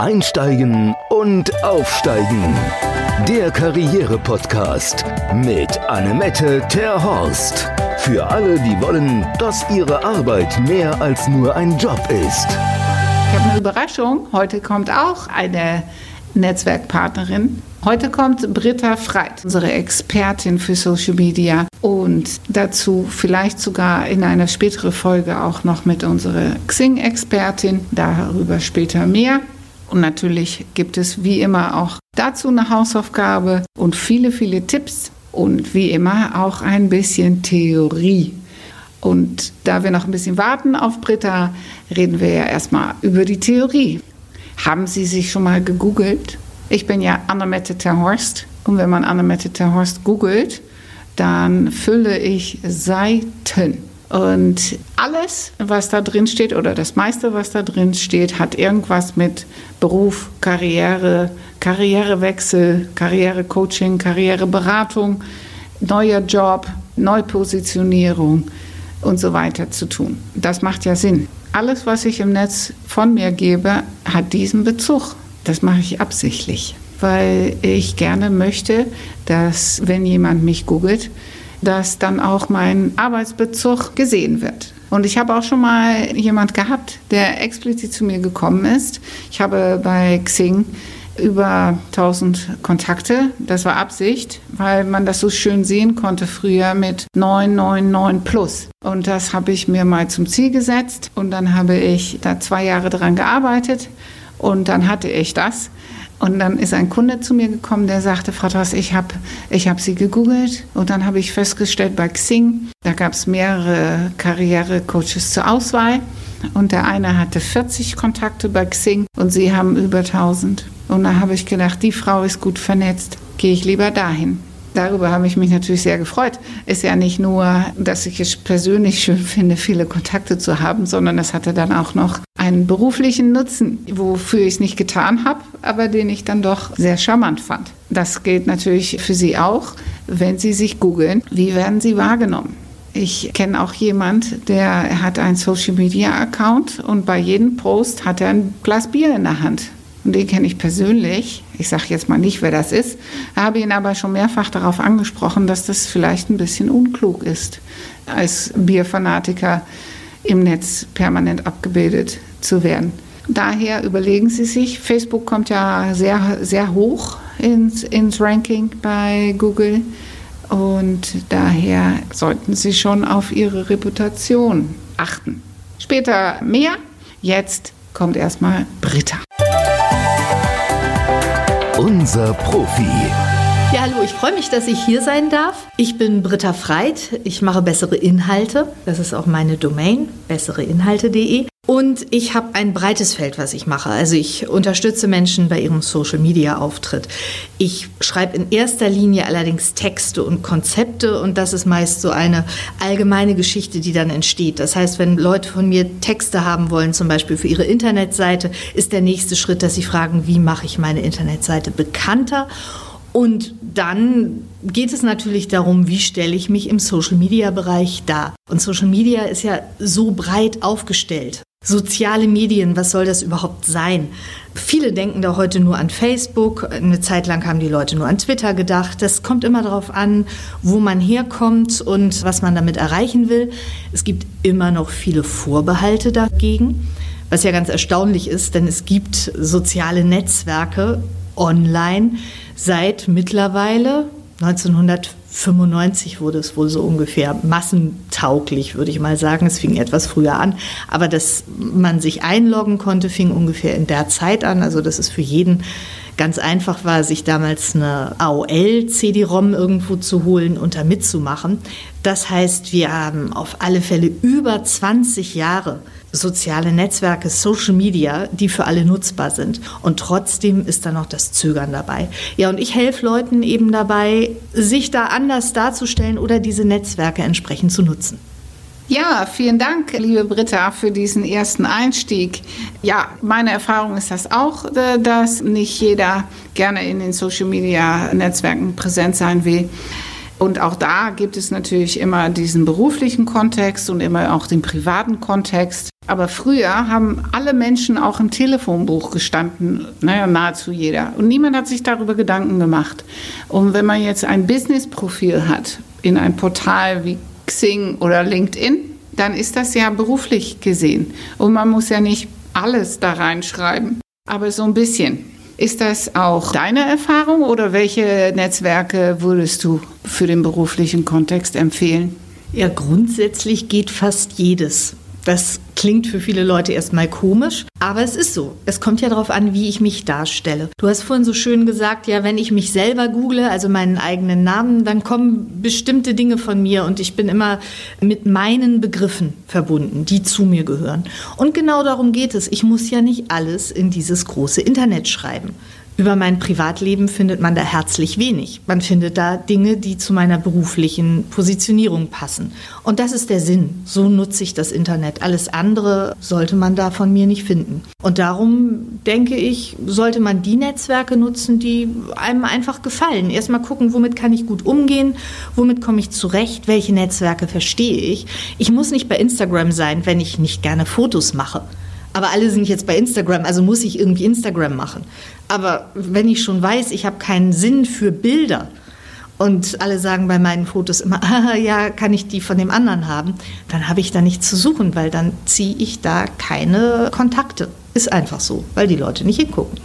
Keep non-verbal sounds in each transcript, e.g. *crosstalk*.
Einsteigen und Aufsteigen. Der Karriere-Podcast mit Annemette Terhorst. Für alle, die wollen, dass ihre Arbeit mehr als nur ein Job ist. Ich habe eine Überraschung. Heute kommt auch eine Netzwerkpartnerin. Heute kommt Britta Freit, unsere Expertin für Social Media und dazu vielleicht sogar in einer späteren Folge auch noch mit unserer Xing-Expertin. Darüber später mehr. Und natürlich gibt es wie immer auch dazu eine Hausaufgabe und viele, viele Tipps und wie immer auch ein bisschen Theorie. Und da wir noch ein bisschen warten auf Britta, reden wir ja erstmal über die Theorie. Haben Sie sich schon mal gegoogelt? Ich bin ja Annemette Terhorst und wenn man Annemette Terhorst googelt, dann fülle ich Seiten. Und alles, was da drin steht, oder das meiste, was da drin steht, hat irgendwas mit Beruf, Karriere, Karrierewechsel, Karrierecoaching, Karriereberatung, neuer Job, Neupositionierung und so weiter zu tun. Das macht ja Sinn. Alles, was ich im Netz von mir gebe, hat diesen Bezug. Das mache ich absichtlich, weil ich gerne möchte, dass wenn jemand mich googelt, dass dann auch mein Arbeitsbezug gesehen wird. Und ich habe auch schon mal jemand gehabt, der explizit zu mir gekommen ist. Ich habe bei Xing über 1000 Kontakte. Das war Absicht, weil man das so schön sehen konnte früher mit 999 plus. Und das habe ich mir mal zum Ziel gesetzt und dann habe ich da zwei Jahre dran gearbeitet und dann hatte ich das. Und dann ist ein Kunde zu mir gekommen, der sagte, Frau Tross, ich habe ich hab Sie gegoogelt und dann habe ich festgestellt bei Xing, da gab es mehrere Karrierecoaches zur Auswahl und der eine hatte 40 Kontakte bei Xing und Sie haben über 1000. Und da habe ich gedacht, die Frau ist gut vernetzt, gehe ich lieber dahin. Darüber habe ich mich natürlich sehr gefreut. Ist ja nicht nur, dass ich es persönlich schön finde, viele Kontakte zu haben, sondern es hatte dann auch noch einen beruflichen Nutzen, wofür ich es nicht getan habe, aber den ich dann doch sehr charmant fand. Das gilt natürlich für Sie auch, wenn Sie sich googeln, wie werden Sie wahrgenommen? Ich kenne auch jemand, der hat einen Social Media Account und bei jedem Post hat er ein Glas Bier in der Hand und den kenne ich persönlich. Ich sage jetzt mal nicht, wer das ist, habe ihn aber schon mehrfach darauf angesprochen, dass das vielleicht ein bisschen unklug ist, als Bierfanatiker im Netz permanent abgebildet zu werden. Daher überlegen Sie sich, Facebook kommt ja sehr, sehr hoch ins, ins Ranking bei Google und daher sollten Sie schon auf Ihre Reputation achten. Später mehr. Jetzt kommt erstmal Britta. Unser Profi. Ja, hallo, ich freue mich, dass ich hier sein darf. Ich bin Britta Freit. Ich mache bessere Inhalte. Das ist auch meine Domain, bessereinhalte.de. Und ich habe ein breites Feld, was ich mache. Also ich unterstütze Menschen bei ihrem Social-Media-Auftritt. Ich schreibe in erster Linie allerdings Texte und Konzepte und das ist meist so eine allgemeine Geschichte, die dann entsteht. Das heißt, wenn Leute von mir Texte haben wollen, zum Beispiel für ihre Internetseite, ist der nächste Schritt, dass sie fragen, wie mache ich meine Internetseite bekannter? Und dann geht es natürlich darum, wie stelle ich mich im Social-Media-Bereich dar. Und Social Media ist ja so breit aufgestellt. Soziale Medien, was soll das überhaupt sein? Viele denken da heute nur an Facebook. Eine Zeit lang haben die Leute nur an Twitter gedacht. Das kommt immer darauf an, wo man herkommt und was man damit erreichen will. Es gibt immer noch viele Vorbehalte dagegen, was ja ganz erstaunlich ist, denn es gibt soziale Netzwerke online seit mittlerweile 1995 wurde es wohl so ungefähr massentauglich, würde ich mal sagen. Es fing etwas früher an, aber dass man sich einloggen konnte, fing ungefähr in der Zeit an. Also dass es für jeden ganz einfach war, sich damals eine AOL-CD-ROM irgendwo zu holen und da mitzumachen. Das heißt, wir haben auf alle Fälle über 20 Jahre soziale Netzwerke, Social Media, die für alle nutzbar sind. Und trotzdem ist da noch das Zögern dabei. Ja, und ich helfe Leuten eben dabei, sich da anders darzustellen oder diese Netzwerke entsprechend zu nutzen. Ja, vielen Dank, liebe Britta, für diesen ersten Einstieg. Ja, meine Erfahrung ist das auch, äh, dass nicht jeder gerne in den Social-Media-Netzwerken präsent sein will. Und auch da gibt es natürlich immer diesen beruflichen Kontext und immer auch den privaten Kontext. Aber früher haben alle Menschen auch im Telefonbuch gestanden, naja, nahezu jeder. Und niemand hat sich darüber Gedanken gemacht. Und wenn man jetzt ein Business-Profil hat in ein Portal wie Xing oder LinkedIn, dann ist das ja beruflich gesehen. Und man muss ja nicht alles da reinschreiben, aber so ein bisschen. Ist das auch deine Erfahrung oder welche Netzwerke würdest du für den beruflichen Kontext empfehlen? Ja, grundsätzlich geht fast jedes. Das klingt für viele Leute erstmal komisch, aber es ist so. Es kommt ja darauf an, wie ich mich darstelle. Du hast vorhin so schön gesagt, ja, wenn ich mich selber google, also meinen eigenen Namen, dann kommen bestimmte Dinge von mir und ich bin immer mit meinen Begriffen verbunden, die zu mir gehören. Und genau darum geht es. Ich muss ja nicht alles in dieses große Internet schreiben. Über mein Privatleben findet man da herzlich wenig. Man findet da Dinge, die zu meiner beruflichen Positionierung passen. Und das ist der Sinn. So nutze ich das Internet. Alles andere sollte man da von mir nicht finden. Und darum denke ich, sollte man die Netzwerke nutzen, die einem einfach gefallen. Erstmal gucken, womit kann ich gut umgehen, womit komme ich zurecht, welche Netzwerke verstehe ich. Ich muss nicht bei Instagram sein, wenn ich nicht gerne Fotos mache. Aber alle sind jetzt bei Instagram, also muss ich irgendwie Instagram machen. Aber wenn ich schon weiß, ich habe keinen Sinn für Bilder und alle sagen bei meinen Fotos immer, *laughs* ja, kann ich die von dem anderen haben, dann habe ich da nichts zu suchen, weil dann ziehe ich da keine Kontakte. Ist einfach so, weil die Leute nicht hingucken.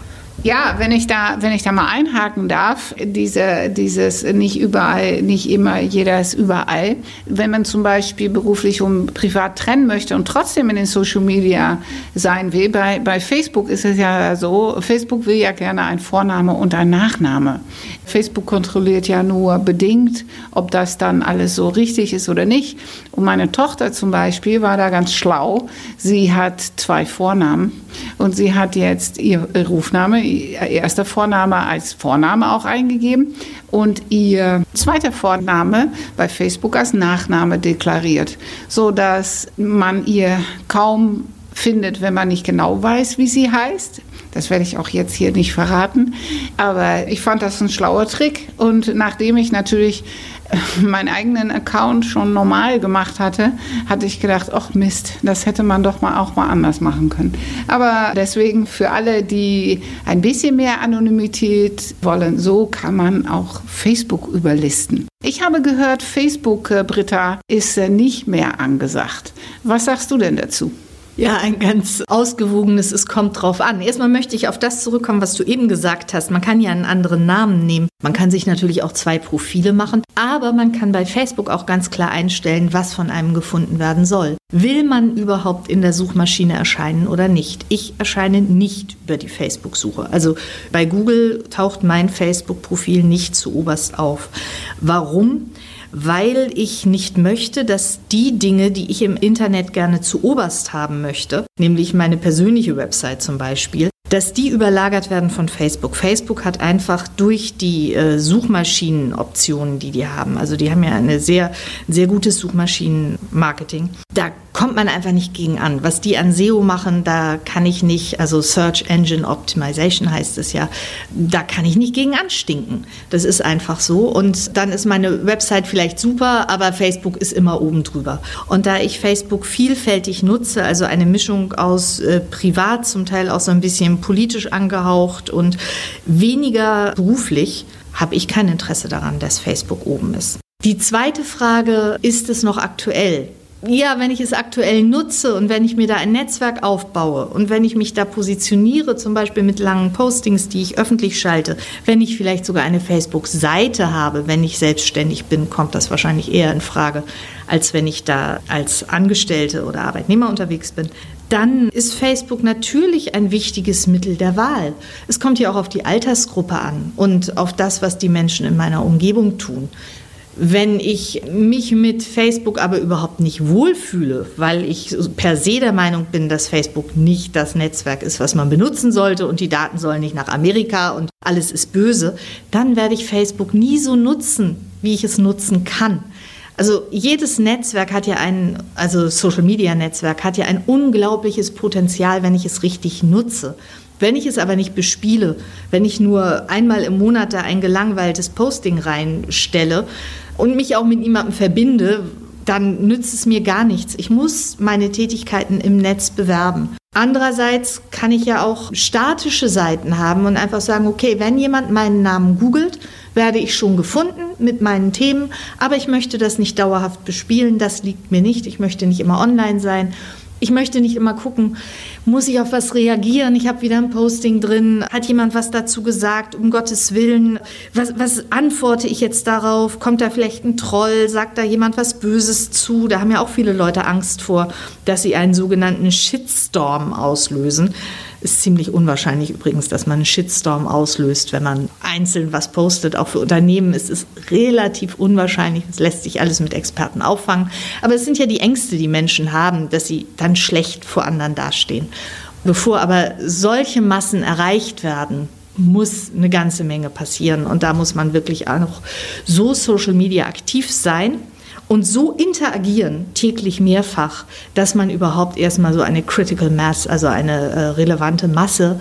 Ja, wenn ich da, wenn ich da mal einhaken darf, diese, dieses nicht überall, nicht immer, jeder ist überall. Wenn man zum Beispiel beruflich und privat trennen möchte und trotzdem in den Social Media sein will, bei, bei Facebook ist es ja so, Facebook will ja gerne ein Vorname und ein Nachname. Facebook kontrolliert ja nur bedingt, ob das dann alles so richtig ist oder nicht. Und meine Tochter zum Beispiel war da ganz schlau. Sie hat zwei Vornamen und sie hat jetzt ihr Rufname, erster Vorname als Vorname auch eingegeben. Und ihr zweiter Vorname bei Facebook als Nachname deklariert, so dass man ihr kaum findet, wenn man nicht genau weiß, wie sie heißt. Das werde ich auch jetzt hier nicht verraten. Aber ich fand das ein schlauer Trick. Und nachdem ich natürlich meinen eigenen Account schon normal gemacht hatte, hatte ich gedacht, ach Mist, das hätte man doch mal auch mal anders machen können. Aber deswegen für alle, die ein bisschen mehr Anonymität wollen, so kann man auch Facebook überlisten. Ich habe gehört, Facebook, äh, Britta, ist äh, nicht mehr angesagt. Was sagst du denn dazu? Ja, ein ganz ausgewogenes, es kommt drauf an. Erstmal möchte ich auf das zurückkommen, was du eben gesagt hast. Man kann ja einen anderen Namen nehmen. Man kann sich natürlich auch zwei Profile machen, aber man kann bei Facebook auch ganz klar einstellen, was von einem gefunden werden soll. Will man überhaupt in der Suchmaschine erscheinen oder nicht? Ich erscheine nicht über die Facebook-Suche. Also bei Google taucht mein Facebook-Profil nicht zu oberst auf. Warum? Weil ich nicht möchte, dass die Dinge, die ich im Internet gerne zu oberst haben möchte, nämlich meine persönliche Website zum Beispiel, dass die überlagert werden von Facebook. Facebook hat einfach durch die äh, Suchmaschinenoptionen, die die haben, also die haben ja eine sehr, sehr gutes Suchmaschinenmarketing, da kommt man einfach nicht gegen an. Was die an SEO machen, da kann ich nicht, also Search Engine Optimization heißt es ja, da kann ich nicht gegen anstinken. Das ist einfach so. Und dann ist meine Website vielleicht super, aber Facebook ist immer oben drüber. Und da ich Facebook vielfältig nutze, also eine Mischung aus äh, privat, zum Teil auch so ein bisschen politisch angehaucht und weniger beruflich, habe ich kein Interesse daran, dass Facebook oben ist. Die zweite Frage, ist es noch aktuell? ja, wenn ich es aktuell nutze und wenn ich mir da ein Netzwerk aufbaue und wenn ich mich da positioniere, zum Beispiel mit langen Postings, die ich öffentlich schalte, wenn ich vielleicht sogar eine Facebook-Seite habe, wenn ich selbstständig bin, kommt das wahrscheinlich eher in Frage, als wenn ich da als Angestellte oder Arbeitnehmer unterwegs bin. Dann ist Facebook natürlich ein wichtiges Mittel der Wahl. Es kommt ja auch auf die Altersgruppe an und auf das, was die Menschen in meiner Umgebung tun. Wenn ich mich mit Facebook aber überhaupt nicht wohlfühle, weil ich per se der Meinung bin, dass Facebook nicht das Netzwerk ist, was man benutzen sollte und die Daten sollen nicht nach Amerika und alles ist böse, dann werde ich Facebook nie so nutzen, wie ich es nutzen kann. Also jedes Netzwerk hat ja ein, also Social Media Netzwerk hat ja ein unglaubliches Potenzial, wenn ich es richtig nutze. Wenn ich es aber nicht bespiele, wenn ich nur einmal im Monat da ein gelangweiltes Posting reinstelle, und mich auch mit niemandem verbinde, dann nützt es mir gar nichts. Ich muss meine Tätigkeiten im Netz bewerben. Andererseits kann ich ja auch statische Seiten haben und einfach sagen, okay, wenn jemand meinen Namen googelt, werde ich schon gefunden mit meinen Themen, aber ich möchte das nicht dauerhaft bespielen, das liegt mir nicht, ich möchte nicht immer online sein ich möchte nicht immer gucken, muss ich auf was reagieren? Ich habe wieder ein Posting drin. Hat jemand was dazu gesagt? Um Gottes Willen. Was, was antworte ich jetzt darauf? Kommt da vielleicht ein Troll? Sagt da jemand was Böses zu? Da haben ja auch viele Leute Angst vor, dass sie einen sogenannten Shitstorm auslösen. Ist ziemlich unwahrscheinlich übrigens, dass man einen Shitstorm auslöst, wenn man einzeln was postet. Auch für Unternehmen ist es relativ unwahrscheinlich. Es lässt sich alles mit Experten auffangen. Aber es sind ja die Ängste, die Menschen haben, dass sie dann schlecht vor anderen dastehen. Bevor aber solche Massen erreicht werden, muss eine ganze Menge passieren. Und da muss man wirklich auch so Social Media aktiv sein und so interagieren täglich mehrfach, dass man überhaupt erstmal so eine Critical Mass, also eine äh, relevante Masse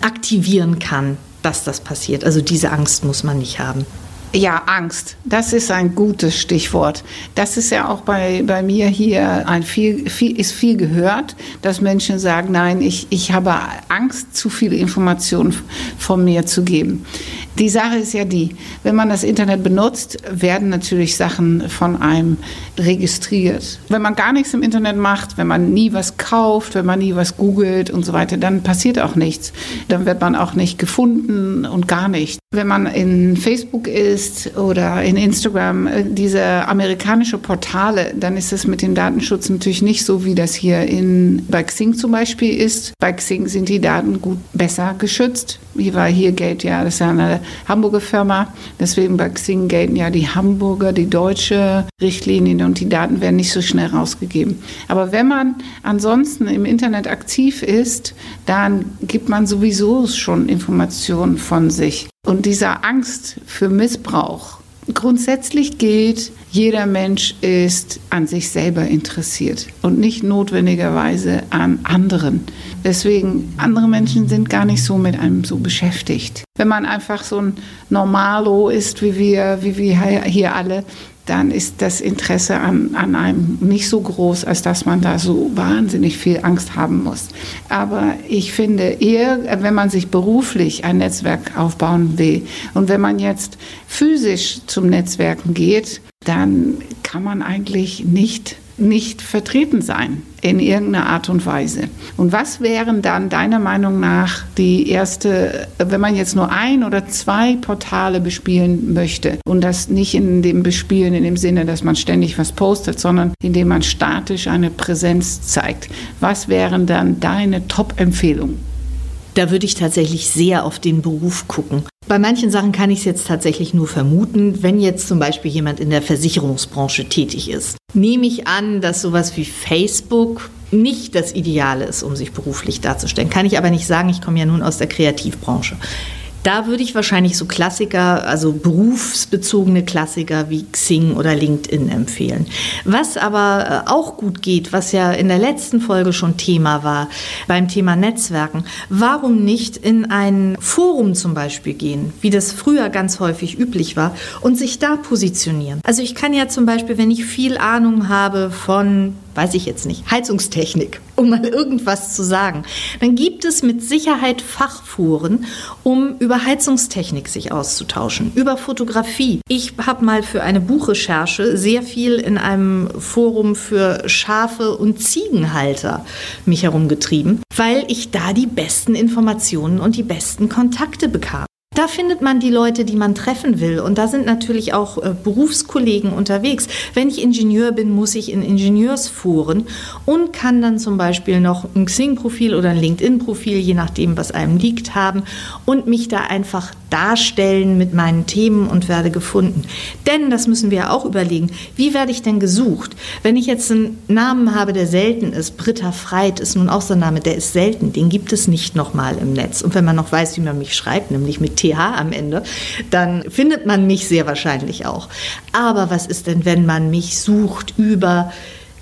aktivieren kann, dass das passiert. Also diese Angst muss man nicht haben. Ja, Angst. Das ist ein gutes Stichwort. Das ist ja auch bei, bei mir hier ein viel, viel, ist viel gehört, dass Menschen sagen, nein, ich, ich habe Angst, zu viele Informationen von mir zu geben. Die Sache ist ja die, wenn man das Internet benutzt, werden natürlich Sachen von einem registriert. Wenn man gar nichts im Internet macht, wenn man nie was kauft, wenn man nie was googelt und so weiter, dann passiert auch nichts. Dann wird man auch nicht gefunden und gar nicht. Wenn man in Facebook ist oder in Instagram, äh, diese amerikanische Portale, dann ist es mit dem Datenschutz natürlich nicht so, wie das hier in, bei Xing zum Beispiel ist. Bei Xing sind die Daten gut besser geschützt. Hier war hier gilt ja, das ist ja eine Hamburger Firma, deswegen bei Xing gelten ja die Hamburger, die deutsche Richtlinien und die Daten werden nicht so schnell rausgegeben. Aber wenn man ansonsten im Internet aktiv ist, dann gibt man sowieso schon Informationen von sich. Und dieser Angst für Missbrauch, grundsätzlich gilt, jeder Mensch ist an sich selber interessiert und nicht notwendigerweise an anderen. Deswegen, andere Menschen sind gar nicht so mit einem so beschäftigt. Wenn man einfach so ein Normalo ist, wie wir, wie wir hier alle, dann ist das Interesse an, an einem nicht so groß, als dass man da so wahnsinnig viel Angst haben muss. Aber ich finde eher, wenn man sich beruflich ein Netzwerk aufbauen will und wenn man jetzt physisch zum Netzwerken geht, dann kann man eigentlich nicht nicht vertreten sein in irgendeiner Art und Weise. Und was wären dann deiner Meinung nach die erste, wenn man jetzt nur ein oder zwei Portale bespielen möchte und das nicht in dem Bespielen in dem Sinne, dass man ständig was postet, sondern indem man statisch eine Präsenz zeigt. Was wären dann deine Top-Empfehlungen? Da würde ich tatsächlich sehr auf den Beruf gucken. Bei manchen Sachen kann ich es jetzt tatsächlich nur vermuten, wenn jetzt zum Beispiel jemand in der Versicherungsbranche tätig ist. Nehme ich an, dass sowas wie Facebook nicht das Ideale ist, um sich beruflich darzustellen. Kann ich aber nicht sagen, ich komme ja nun aus der Kreativbranche. Da würde ich wahrscheinlich so Klassiker, also berufsbezogene Klassiker wie Xing oder LinkedIn empfehlen. Was aber äh, auch gut geht, was ja in der letzten Folge schon Thema war, beim Thema Netzwerken, warum nicht in ein Forum zum Beispiel gehen, wie das früher ganz häufig üblich war, und sich da positionieren. Also ich kann ja zum Beispiel, wenn ich viel Ahnung habe von weiß ich jetzt nicht, Heizungstechnik, um mal irgendwas zu sagen, dann gibt es mit Sicherheit Fachforen, um über Heizungstechnik sich auszutauschen, über Fotografie. Ich habe mal für eine Buchrecherche sehr viel in einem Forum für Schafe und Ziegenhalter mich herumgetrieben, weil ich da die besten Informationen und die besten Kontakte bekam. Da findet man die Leute, die man treffen will. Und da sind natürlich auch äh, Berufskollegen unterwegs. Wenn ich Ingenieur bin, muss ich in Ingenieursforen und kann dann zum Beispiel noch ein Xing-Profil oder ein LinkedIn-Profil, je nachdem, was einem liegt, haben und mich da einfach darstellen mit meinen Themen und werde gefunden. Denn, das müssen wir ja auch überlegen, wie werde ich denn gesucht? Wenn ich jetzt einen Namen habe, der selten ist, Britta Freit ist nun auch so ein Name, der ist selten, den gibt es nicht nochmal im Netz. Und wenn man noch weiß, wie man mich schreibt, nämlich mit TH am Ende, dann findet man mich sehr wahrscheinlich auch. Aber was ist denn, wenn man mich sucht über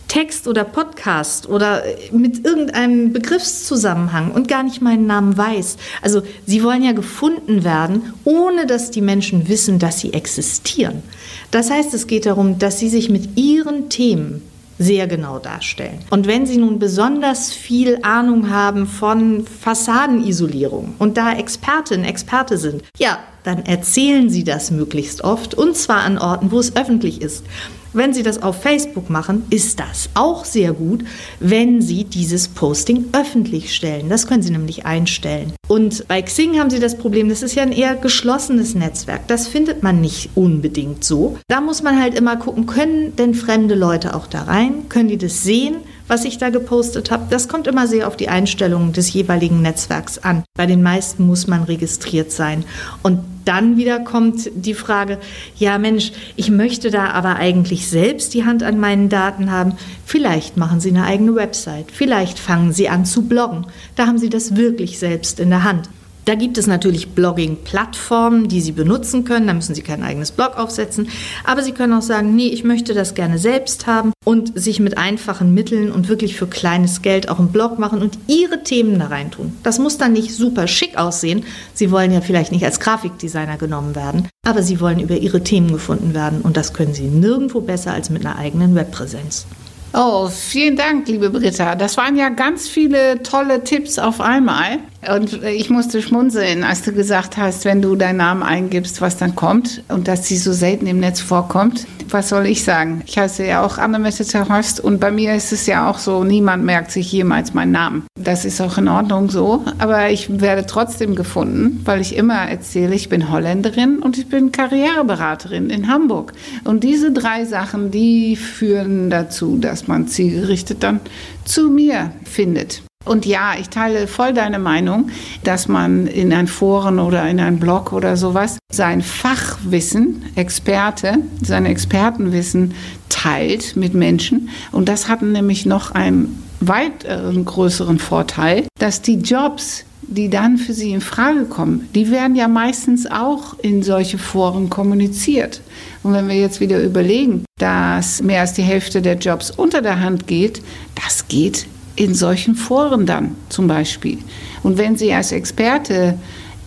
Text oder Podcast oder mit irgendeinem Begriffszusammenhang und gar nicht meinen Namen weiß. Also sie wollen ja gefunden werden, ohne dass die Menschen wissen, dass sie existieren. Das heißt, es geht darum, dass sie sich mit ihren Themen sehr genau darstellen. Und wenn Sie nun besonders viel Ahnung haben von Fassadenisolierung und da Expertin, Experte sind, ja, dann erzählen Sie das möglichst oft und zwar an Orten, wo es öffentlich ist. Wenn Sie das auf Facebook machen, ist das auch sehr gut, wenn Sie dieses Posting öffentlich stellen. Das können Sie nämlich einstellen. Und bei Xing haben Sie das Problem, das ist ja ein eher geschlossenes Netzwerk. Das findet man nicht unbedingt so. Da muss man halt immer gucken, können denn fremde Leute auch da rein? Können die das sehen? Was ich da gepostet habe. Das kommt immer sehr auf die Einstellungen des jeweiligen Netzwerks an. Bei den meisten muss man registriert sein. Und dann wieder kommt die Frage, ja Mensch, ich möchte da aber eigentlich selbst die Hand an meinen Daten haben. Vielleicht machen Sie eine eigene Website, vielleicht fangen Sie an zu bloggen. Da haben Sie das wirklich selbst in der Hand. Da gibt es natürlich Blogging-Plattformen, die Sie benutzen können. Da müssen Sie kein eigenes Blog aufsetzen. Aber Sie können auch sagen, nee, ich möchte das gerne selbst haben und sich mit einfachen Mitteln und wirklich für kleines Geld auch einen Blog machen und Ihre Themen da reintun. Das muss dann nicht super schick aussehen. Sie wollen ja vielleicht nicht als Grafikdesigner genommen werden, aber Sie wollen über Ihre Themen gefunden werden und das können Sie nirgendwo besser als mit einer eigenen Webpräsenz. Oh, vielen Dank, liebe Britta. Das waren ja ganz viele tolle Tipps auf einmal. Und ich musste schmunzeln, als du gesagt hast, wenn du deinen Namen eingibst, was dann kommt und dass sie so selten im Netz vorkommt. Was soll ich sagen? Ich heiße ja auch Annemette Terhorst und bei mir ist es ja auch so, niemand merkt sich jemals meinen Namen. Das ist auch in Ordnung so, aber ich werde trotzdem gefunden, weil ich immer erzähle, ich bin Holländerin und ich bin Karriereberaterin in Hamburg. Und diese drei Sachen, die führen dazu, dass man zielgerichtet dann zu mir findet. Und ja, ich teile voll deine Meinung, dass man in ein Foren oder in ein Blog oder sowas sein Fachwissen, Experte, sein Expertenwissen teilt mit Menschen. Und das hat nämlich noch einen weit größeren Vorteil, dass die Jobs, die dann für sie in Frage kommen, die werden ja meistens auch in solche Foren kommuniziert. Und wenn wir jetzt wieder überlegen, dass mehr als die Hälfte der Jobs unter der Hand geht, das geht in solchen Foren dann zum Beispiel. Und wenn Sie als Experte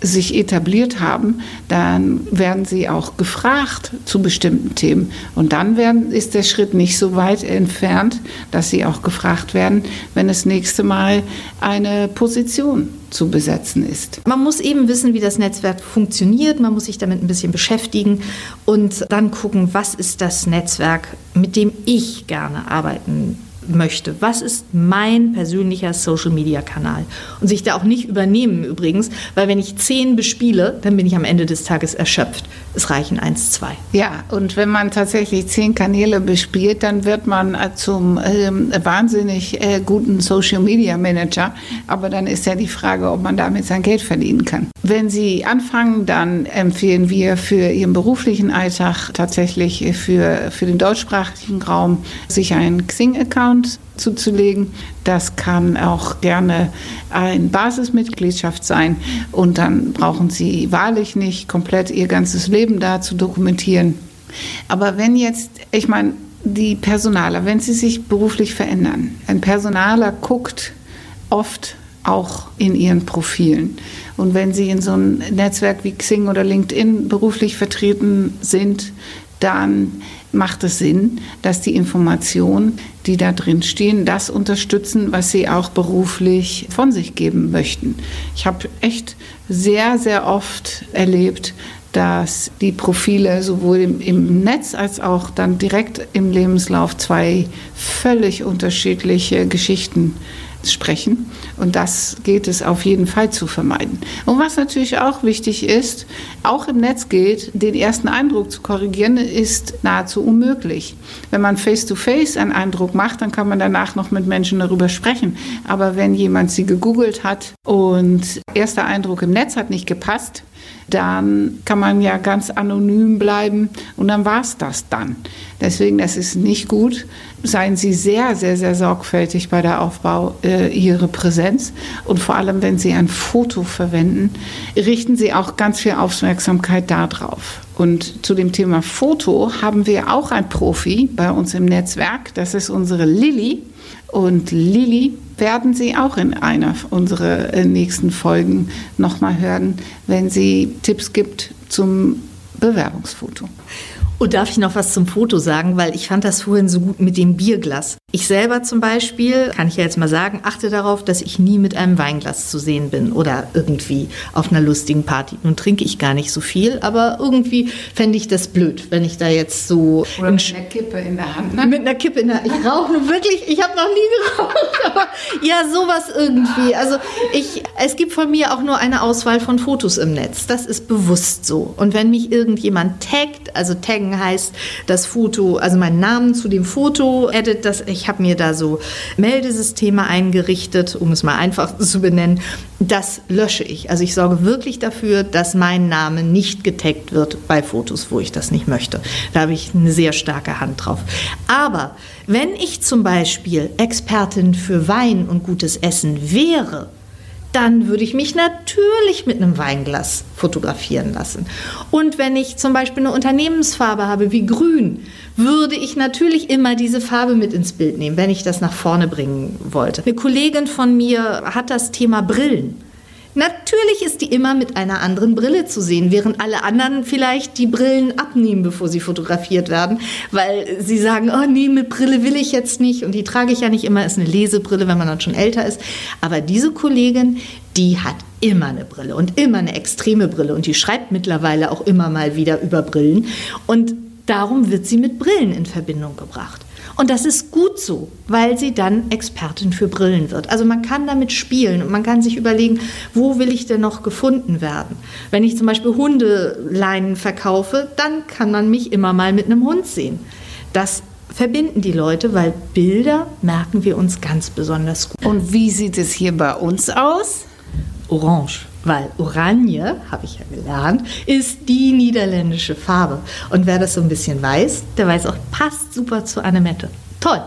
sich etabliert haben, dann werden sie auch gefragt zu bestimmten Themen. Und dann werden, ist der Schritt nicht so weit entfernt, dass sie auch gefragt werden, wenn das nächste Mal eine Position zu besetzen ist. Man muss eben wissen, wie das Netzwerk funktioniert. Man muss sich damit ein bisschen beschäftigen und dann gucken, was ist das Netzwerk, mit dem ich gerne arbeiten möchte. Was ist mein persönlicher Social-Media-Kanal? Und sich da auch nicht übernehmen übrigens, weil wenn ich zehn bespiele, dann bin ich am Ende des Tages erschöpft. Es reichen eins, zwei. Ja, und wenn man tatsächlich zehn Kanäle bespielt, dann wird man äh, zum ähm, wahnsinnig äh, guten Social-Media-Manager. Aber dann ist ja die Frage, ob man damit sein Geld verdienen kann. Wenn Sie anfangen, dann empfehlen wir für Ihren beruflichen Alltag tatsächlich für, für den deutschsprachigen Raum sich einen Xing-Account zuzulegen. Das kann auch gerne ein Basismitgliedschaft sein und dann brauchen Sie wahrlich nicht komplett Ihr ganzes Leben da zu dokumentieren. Aber wenn jetzt, ich meine, die Personaler, wenn sie sich beruflich verändern, ein Personaler guckt oft auch in ihren Profilen. Und wenn sie in so einem Netzwerk wie Xing oder LinkedIn beruflich vertreten sind, dann macht es Sinn, dass die Informationen, die da drin stehen, das unterstützen, was sie auch beruflich von sich geben möchten. Ich habe echt sehr, sehr oft erlebt, dass die Profile sowohl im, im, Netz als auch dann direkt im Lebenslauf zwei völlig unterschiedliche Geschichten sprechen. Und das geht es auf jeden Fall zu vermeiden. Und was natürlich auch wichtig ist, auch im Netz gilt, den ersten Eindruck zu korrigieren, ist nahezu unmöglich. Wenn man face-to-face -face einen Eindruck macht, dann kann man danach noch mit Menschen darüber sprechen. Aber wenn jemand sie gegoogelt hat und erster Eindruck im Netz hat nicht gepasst, dann kann man ja ganz anonym bleiben und dann war es das dann. Deswegen, das ist nicht gut. Seien Sie sehr, sehr, sehr sorgfältig bei der Aufbau äh, Ihrer Präsenz und vor allem, wenn Sie ein Foto verwenden, richten Sie auch ganz viel Aufmerksamkeit darauf. Und zu dem Thema Foto haben wir auch ein Profi bei uns im Netzwerk. Das ist unsere Lilly. Und Lilly werden Sie auch in einer unserer äh, nächsten Folgen nochmal hören, wenn sie Tipps gibt zum Bewerbungsfoto. Und darf ich noch was zum Foto sagen, weil ich fand das vorhin so gut mit dem Bierglas. Ich selber zum Beispiel, kann ich ja jetzt mal sagen, achte darauf, dass ich nie mit einem Weinglas zu sehen bin oder irgendwie auf einer lustigen Party. Nun trinke ich gar nicht so viel, aber irgendwie fände ich das blöd, wenn ich da jetzt so... Oder mit einer Kippe in der Hand, ne? Mit einer Kippe in der Hand. Ich rauche nur wirklich, ich habe noch nie geraucht, *laughs* aber ja, sowas irgendwie. Also ich, es gibt von mir auch nur eine Auswahl von Fotos im Netz. Das ist bewusst so. Und wenn mich irgendjemand taggt, also taggen heißt das Foto, also meinen Namen zu dem Foto, edit das, ich ich habe mir da so Meldesysteme eingerichtet, um es mal einfach *laughs* zu benennen. Das lösche ich. Also ich sorge wirklich dafür, dass mein Name nicht getaggt wird bei Fotos, wo ich das nicht möchte. Da habe ich eine sehr starke Hand drauf. Aber wenn ich zum Beispiel Expertin für Wein und gutes Essen wäre, dann würde ich mich natürlich mit einem Weinglas fotografieren lassen. Und wenn ich zum Beispiel eine Unternehmensfarbe habe wie grün, würde ich natürlich immer diese Farbe mit ins Bild nehmen, wenn ich das nach vorne bringen wollte. Eine Kollegin von mir hat das Thema Brillen. Natürlich ist die immer mit einer anderen Brille zu sehen, während alle anderen vielleicht die Brillen abnehmen, bevor sie fotografiert werden, weil sie sagen, oh nee, mit Brille will ich jetzt nicht und die trage ich ja nicht immer, ist eine Lesebrille, wenn man dann schon älter ist. Aber diese Kollegin, die hat immer eine Brille und immer eine extreme Brille und die schreibt mittlerweile auch immer mal wieder über Brillen und darum wird sie mit Brillen in Verbindung gebracht. Und das ist gut so, weil sie dann Expertin für Brillen wird. Also man kann damit spielen und man kann sich überlegen, wo will ich denn noch gefunden werden? Wenn ich zum Beispiel Hundeleinen verkaufe, dann kann man mich immer mal mit einem Hund sehen. Das verbinden die Leute, weil Bilder merken wir uns ganz besonders gut. Und wie sieht es hier bei uns aus? Orange weil Oranje, habe ich ja gelernt, ist die niederländische Farbe. Und wer das so ein bisschen weiß, der weiß auch, passt super zu Annemette. Toll.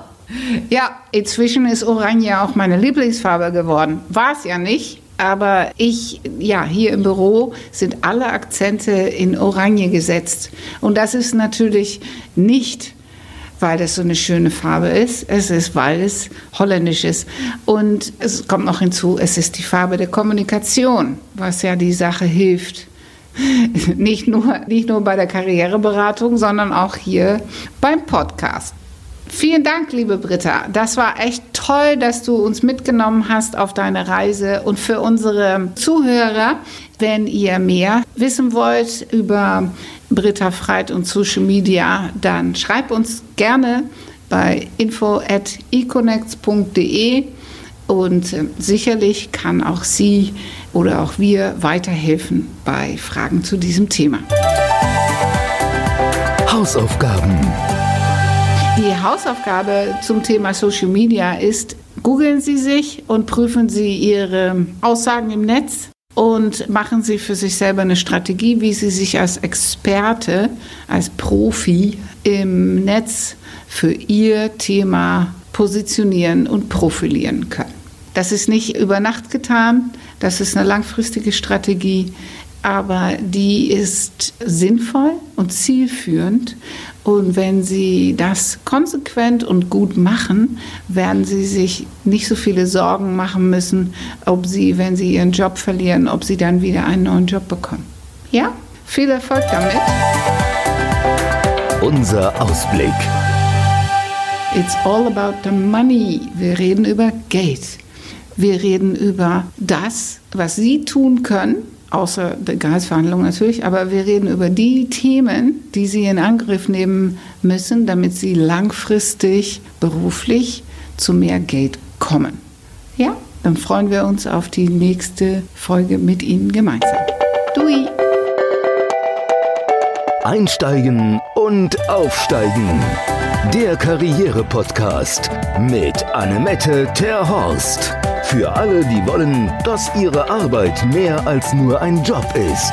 Ja, inzwischen ist Oranje auch meine Lieblingsfarbe geworden. War es ja nicht, aber ich, ja, hier im Büro sind alle Akzente in Oranje gesetzt. Und das ist natürlich nicht weil das so eine schöne Farbe ist. Es ist, weil es holländisch ist. Und es kommt noch hinzu, es ist die Farbe der Kommunikation, was ja die Sache hilft. *laughs* Nicht nur, nicht nur bei der Karriereberatung, sondern auch hier beim Podcast. Vielen Dank, liebe Britta. Das war echt toll, dass du uns mitgenommen hast auf deine Reise. Und für unsere Zuhörer, wenn ihr mehr wissen wollt über Britta Freit und Social Media, dann schreib uns gerne bei info at econnects.de und äh, sicherlich kann auch sie oder auch wir weiterhelfen bei Fragen zu diesem Thema. Hausaufgaben. Die Hausaufgabe zum Thema Social Media ist, googeln Sie sich und prüfen Sie Ihre Aussagen im Netz und machen Sie für sich selber eine Strategie, wie Sie sich als Experte, als Profi im Netz für Ihr Thema positionieren und profilieren können. Das ist nicht über Nacht getan, das ist eine langfristige Strategie, aber die ist sinnvoll und zielführend und wenn Sie das konsequent und gut machen, werden Sie sich nicht so viele Sorgen machen müssen, ob Sie, wenn Sie Ihren Job verlieren, ob Sie dann wieder einen neuen Job bekommen. Ja, viel Erfolg damit. Unser Ausblick. It's all about the money. Wir reden über Geld. Wir reden über das, was Sie tun können, außer der Gehaltsverhandlung natürlich, aber wir reden über die Themen, die Sie in Angriff nehmen müssen, damit Sie langfristig beruflich zu mehr Geld kommen. Ja, dann freuen wir uns auf die nächste Folge mit Ihnen gemeinsam. Dui! Einsteigen und aufsteigen. Der Karriere-Podcast mit Annemette Terhorst. Für alle, die wollen, dass ihre Arbeit mehr als nur ein Job ist.